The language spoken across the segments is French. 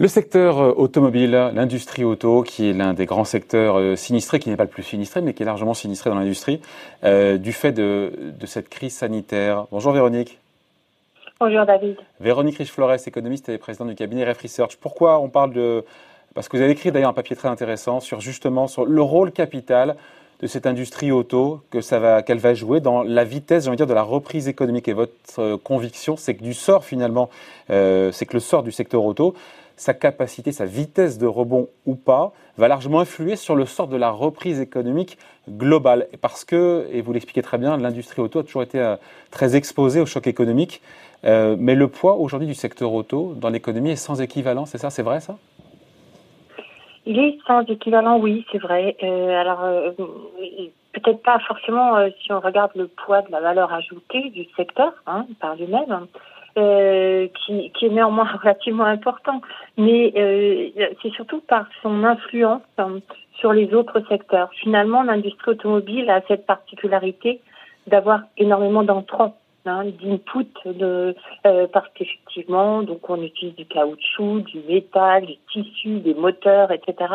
Le secteur euh, automobile, l'industrie auto, qui est l'un des grands secteurs euh, sinistrés, qui n'est pas le plus sinistré, mais qui est largement sinistré dans l'industrie, euh, du fait de, cette crise sanitaire. Bonjour Véronique. Bonjour David. Véronique Riche-Flores, économiste et présidente du cabinet Ref Research. Pourquoi on parle de... Parce que vous avez écrit d'ailleurs un papier très intéressant sur justement sur le rôle capital de cette industrie auto que ça va, qu'elle va jouer dans la vitesse, j'ai envie de dire, de la reprise économique. Et votre conviction, c'est que du sort finalement, c'est que le sort du secteur auto, sa capacité, sa vitesse de rebond ou pas, va largement influer sur le sort de la reprise économique globale. Parce que, et vous l'expliquez très bien, l'industrie auto a toujours été euh, très exposée au choc économique. Euh, mais le poids aujourd'hui du secteur auto dans l'économie est sans équivalent, c'est ça C'est vrai ça? Il est sans équivalent, oui, c'est vrai. Euh, alors, peut-être pas forcément si on regarde le poids de la valeur ajoutée du secteur hein, par lui-même. Euh, qui, qui, est néanmoins relativement important, mais euh, c'est surtout par son influence hein, sur les autres secteurs. Finalement, l'industrie automobile a cette particularité d'avoir énormément d'entrants, hein, d'input, euh, parce qu'effectivement, donc on utilise du caoutchouc, du métal, du tissu, des moteurs, etc.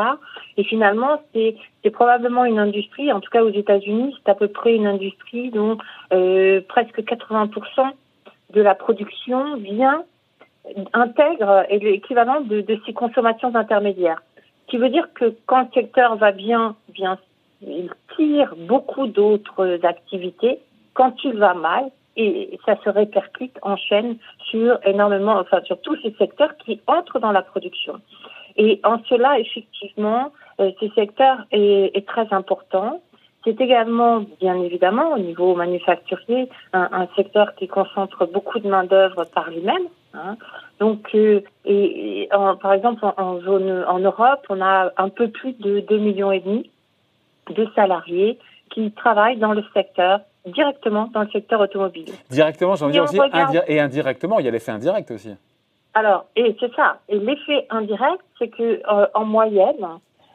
Et finalement, c'est probablement une industrie, en tout cas aux États-Unis, c'est à peu près une industrie dont euh, presque 80% de la production vient, intègre l'équivalent de, de ces consommations intermédiaires. Ce qui veut dire que quand le secteur va bien, bien il tire beaucoup d'autres activités. Quand il va mal, et ça se répercute en chaîne sur énormément, enfin sur tous ces secteurs qui entrent dans la production. Et en cela, effectivement, euh, ce secteur est, est très important. C'est également, bien évidemment, au niveau manufacturier, un, secteur qui concentre beaucoup de main-d'œuvre par lui-même. Hein. Donc, euh, et, par exemple, en, zone, en Europe, on a un peu plus de 2 millions et demi de salariés qui travaillent dans le secteur directement dans le secteur automobile. Directement, j'ai envie de dire aussi, et indirectement, il y a l'effet indirect aussi. Alors, et c'est ça. Et l'effet indirect, c'est que euh, en moyenne,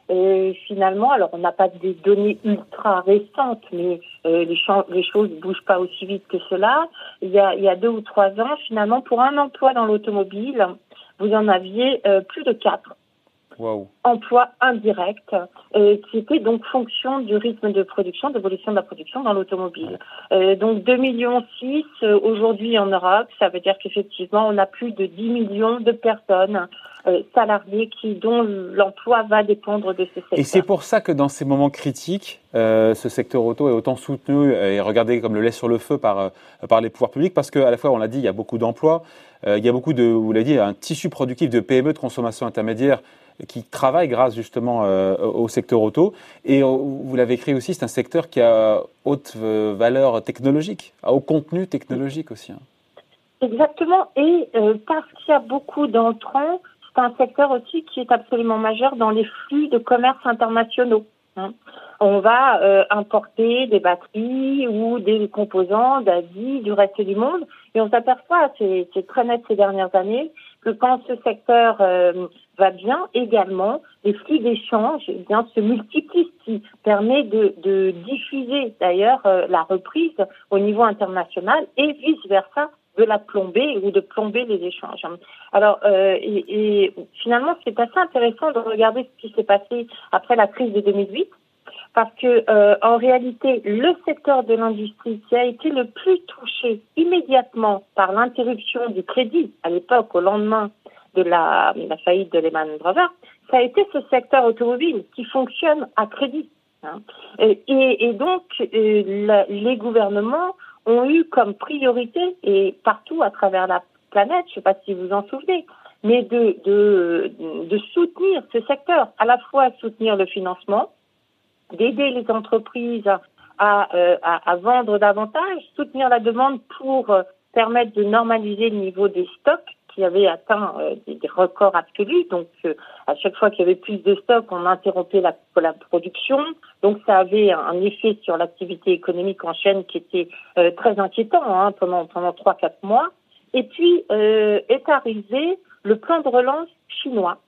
et finalement, alors on n'a pas des données ultra récentes, mais euh, les, les choses ne bougent pas aussi vite que cela. Il y, a, il y a deux ou trois ans, finalement, pour un emploi dans l'automobile, vous en aviez euh, plus de quatre. Wow. Emploi indirect, euh, qui était donc fonction du rythme de production, d'évolution de la production dans l'automobile. Euh, donc 2 millions 6 euh, aujourd'hui en Europe, ça veut dire qu'effectivement on a plus de 10 millions de personnes euh, salariés qui dont l'emploi va dépendre de ce secteur. Et c'est pour ça que dans ces moments critiques, ce secteur auto est autant soutenu et regardé comme le lait sur le feu par par les pouvoirs publics parce qu'à la fois on l'a dit, il y a beaucoup d'emplois, il y a beaucoup de, vous l'avez dit, un tissu productif de PME de consommation intermédiaire qui travaille grâce justement euh, au secteur auto. Et euh, vous l'avez écrit aussi, c'est un secteur qui a haute euh, valeur technologique, a haut contenu technologique aussi. Hein. Exactement. Et parce qu'il y a beaucoup d'entrants, c'est un secteur aussi qui est absolument majeur dans les flux de commerce internationaux. Hein. On va importer des batteries ou des composants d'Asie, du reste du monde, et on s'aperçoit, c'est très net ces dernières années, que quand ce secteur euh, va bien, également, les flux d'échange eh bien se multiplient, ce qui permet de, de diffuser d'ailleurs euh, la reprise au niveau international et vice versa de la plomber ou de plomber les échanges. Alors, euh, et, et, finalement, c'est assez intéressant de regarder ce qui s'est passé après la crise de 2008 parce que euh, en réalité, le secteur de l'industrie qui a été le plus touché immédiatement par l'interruption du crédit à l'époque, au lendemain de la, faillite de Lehman Brothers, ça a été ce secteur automobile qui fonctionne à crédit. Hein. Et, et, donc, euh, les gouvernements ont eu comme priorité, et partout à travers la planète, je ne sais pas si vous vous en souvenez, mais de, de, de soutenir ce secteur, à la fois soutenir le financement, d'aider les entreprises à, euh, à, à, vendre davantage, soutenir la demande pour euh, permettre de normaliser le niveau des stocks qui avaient atteint euh, des, records absolus. Donc, à chaque fois qu'il y avait plus de stocks, on interrompait la, la production. Donc, ça avait un, effet sur l'activité économique en chaîne qui était très inquiétant hein, pendant pendant trois quatre mois. Et puis est arrivé le plan de relance chinois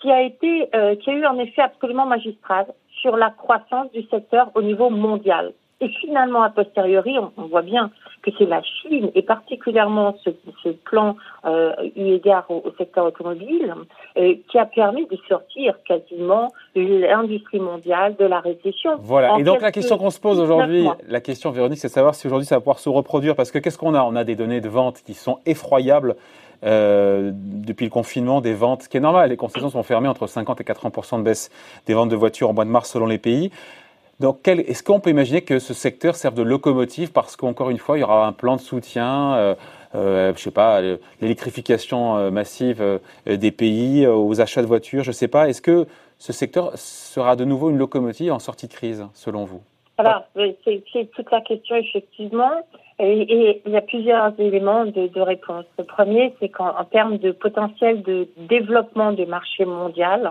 qui a été qui a eu un effet absolument magistral sur la croissance du secteur au niveau mondial. Et finalement, a posteriori, on, voit bien que c'est la Chine, et particulièrement ce, ce plan euh, eu égard au, secteur automobile, euh, qui a permis de sortir quasiment l'industrie mondiale de la récession. Voilà, et donc la question qu'on se pose aujourd'hui, la question Véronique, c'est de savoir si aujourd'hui ça va pouvoir se reproduire, parce que qu'est-ce qu'on a? On a des données de vente qui sont effroyables. Euh, depuis le confinement, des ventes, ce qui est normal, les concessions sont fermées entre 50 et 80 de baisse des ventes de voitures en mois de mars selon les pays. Donc, est-ce qu'on peut imaginer que ce secteur serve de locomotive parce qu'encore une fois, il y aura un plan de soutien, euh, euh, je sais pas, l'électrification euh, massive euh, des pays, aux achats de voitures, je sais pas. Est-ce que ce secteur sera de nouveau une locomotive en sortie de crise, selon vous? Alors, c'est toute la question, effectivement. Et, il y a plusieurs éléments de, de réponse. Le premier, c'est qu'en termes de potentiel de développement du marché mondial,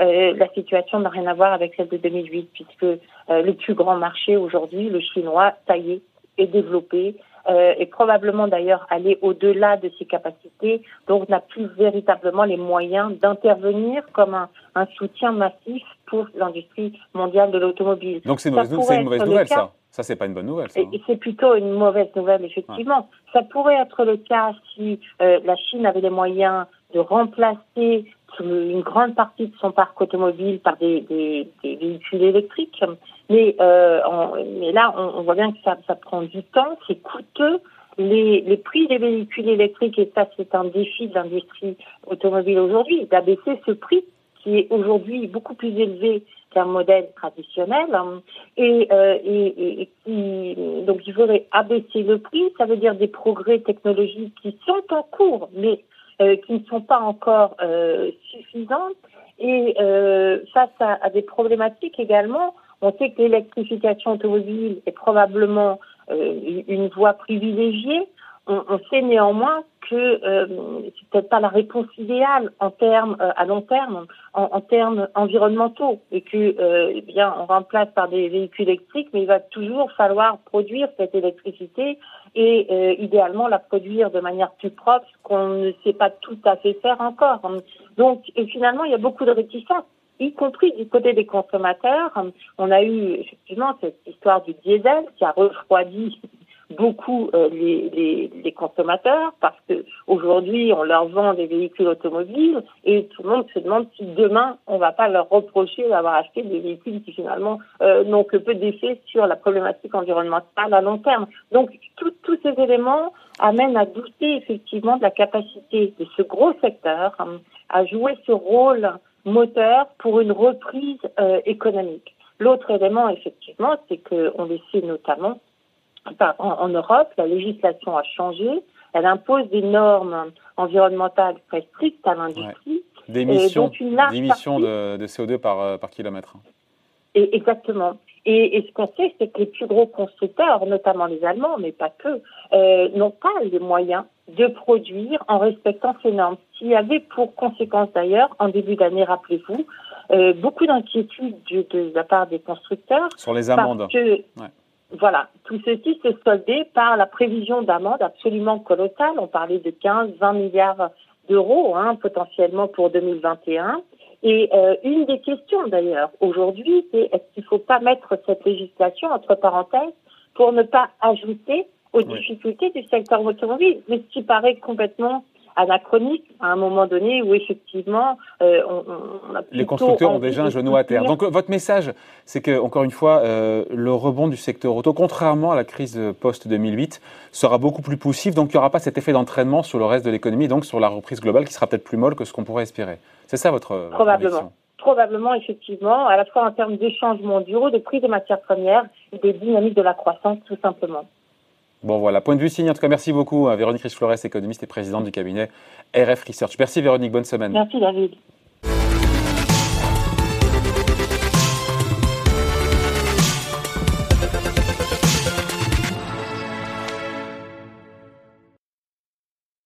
euh, la situation n'a rien à voir avec celle de 2008, puisque euh, le plus grand marché aujourd'hui, le chinois, est, est développé, euh, et probablement d'ailleurs aller au-delà de ses capacités, donc n'a plus véritablement les moyens d'intervenir comme un, un, soutien massif pour l'industrie mondiale de l'automobile. Donc c'est une une mauvaise nouvelle, ça ça, c'est pas une bonne nouvelle. Ça, hein. C'est plutôt une mauvaise nouvelle, effectivement. Ça pourrait être le cas si euh, la Chine avait les moyens de remplacer une grande partie de son parc automobile par des, des, des véhicules électriques. Mais, euh, mais là, on, on, voit bien que ça, ça prend du temps, c'est coûteux. Les, les, prix des véhicules électriques, et ça c'est un défi de l'industrie automobile aujourd'hui, d'abaisser ce prix qui est aujourd'hui beaucoup plus élevé qu'un modèle traditionnel. Et, euh, et, et, qui, donc il faudrait abaisser le prix, ça veut dire des progrès technologiques qui sont en cours, mais euh, qui ne sont pas encore euh, suffisantes. Et euh, face à, à, des problématiques également, on sait que l'électrification automobile est probablement euh, une voie privilégiée. On, on, sait néanmoins que euh, c'est peut-être pas la réponse idéale en termes euh, à long terme, en, en, termes environnementaux, et que euh, eh bien on remplace par des véhicules électriques, mais il va toujours falloir produire cette électricité et euh, idéalement la produire de manière plus propre, ce qu'on ne sait pas tout à fait faire encore. Donc et finalement il y a beaucoup de réticence y compris du côté des consommateurs. On a eu effectivement cette histoire du diesel qui a refroidi beaucoup euh, les, les, les, consommateurs parce que aujourd'hui on leur vend des véhicules automobiles et tout le monde se demande si demain on va pas leur reprocher d'avoir acheté des véhicules qui finalement euh, n'ont que peu d'effet sur la problématique environnementale à long terme. Donc tous ces éléments amènent à douter effectivement de la capacité de ce gros secteur euh, à jouer ce rôle moteur pour une reprise euh, économique. L'autre élément, effectivement, c'est qu'on le sait notamment, en, Europe, la législation a changé. Elle impose des normes environnementales très strictes à l'industrie. D'émissions de, de, CO2 par, euh, par kilomètre. Et, exactement. Et, et, ce qu'on sait, c'est que les plus gros constructeurs, notamment les Allemands, mais pas que, euh, n'ont pas les moyens de produire en respectant ces normes. Ce qui avait pour conséquence d'ailleurs, en début d'année, rappelez-vous, euh, beaucoup d'inquiétudes de, de, la part des constructeurs. Sur les amendes. que, voilà, tout ceci s'est soldé par la prévision d'amende absolument colossale. On parlait de 15, 20 milliards d'euros hein, potentiellement pour 2021. Et euh, une des questions d'ailleurs aujourd'hui, c'est est-ce qu'il ne faut pas mettre cette législation entre parenthèses pour ne pas ajouter aux difficultés du secteur automobile, mais ce qui paraît complètement anachronique à un moment donné où effectivement euh, on, on a les constructeurs ont déjà un genou à terre. Donc votre message, c'est que encore une fois, euh, le rebond du secteur auto, contrairement à la crise post 2008, sera beaucoup plus poussif. Donc il n'y aura pas cet effet d'entraînement sur le reste de l'économie, donc sur la reprise globale qui sera peut-être plus molle que ce qu'on pourrait espérer. C'est ça votre probablement. probablement, effectivement, à la fois en termes d'échanges mondiaux, de prix des matières premières et des dynamiques de la croissance, tout simplement. Bon voilà, point de vue signe. En tout cas, merci beaucoup à Véronique Riche-Flores, économiste et présidente du cabinet RF Research. Merci Véronique, bonne semaine. Merci David.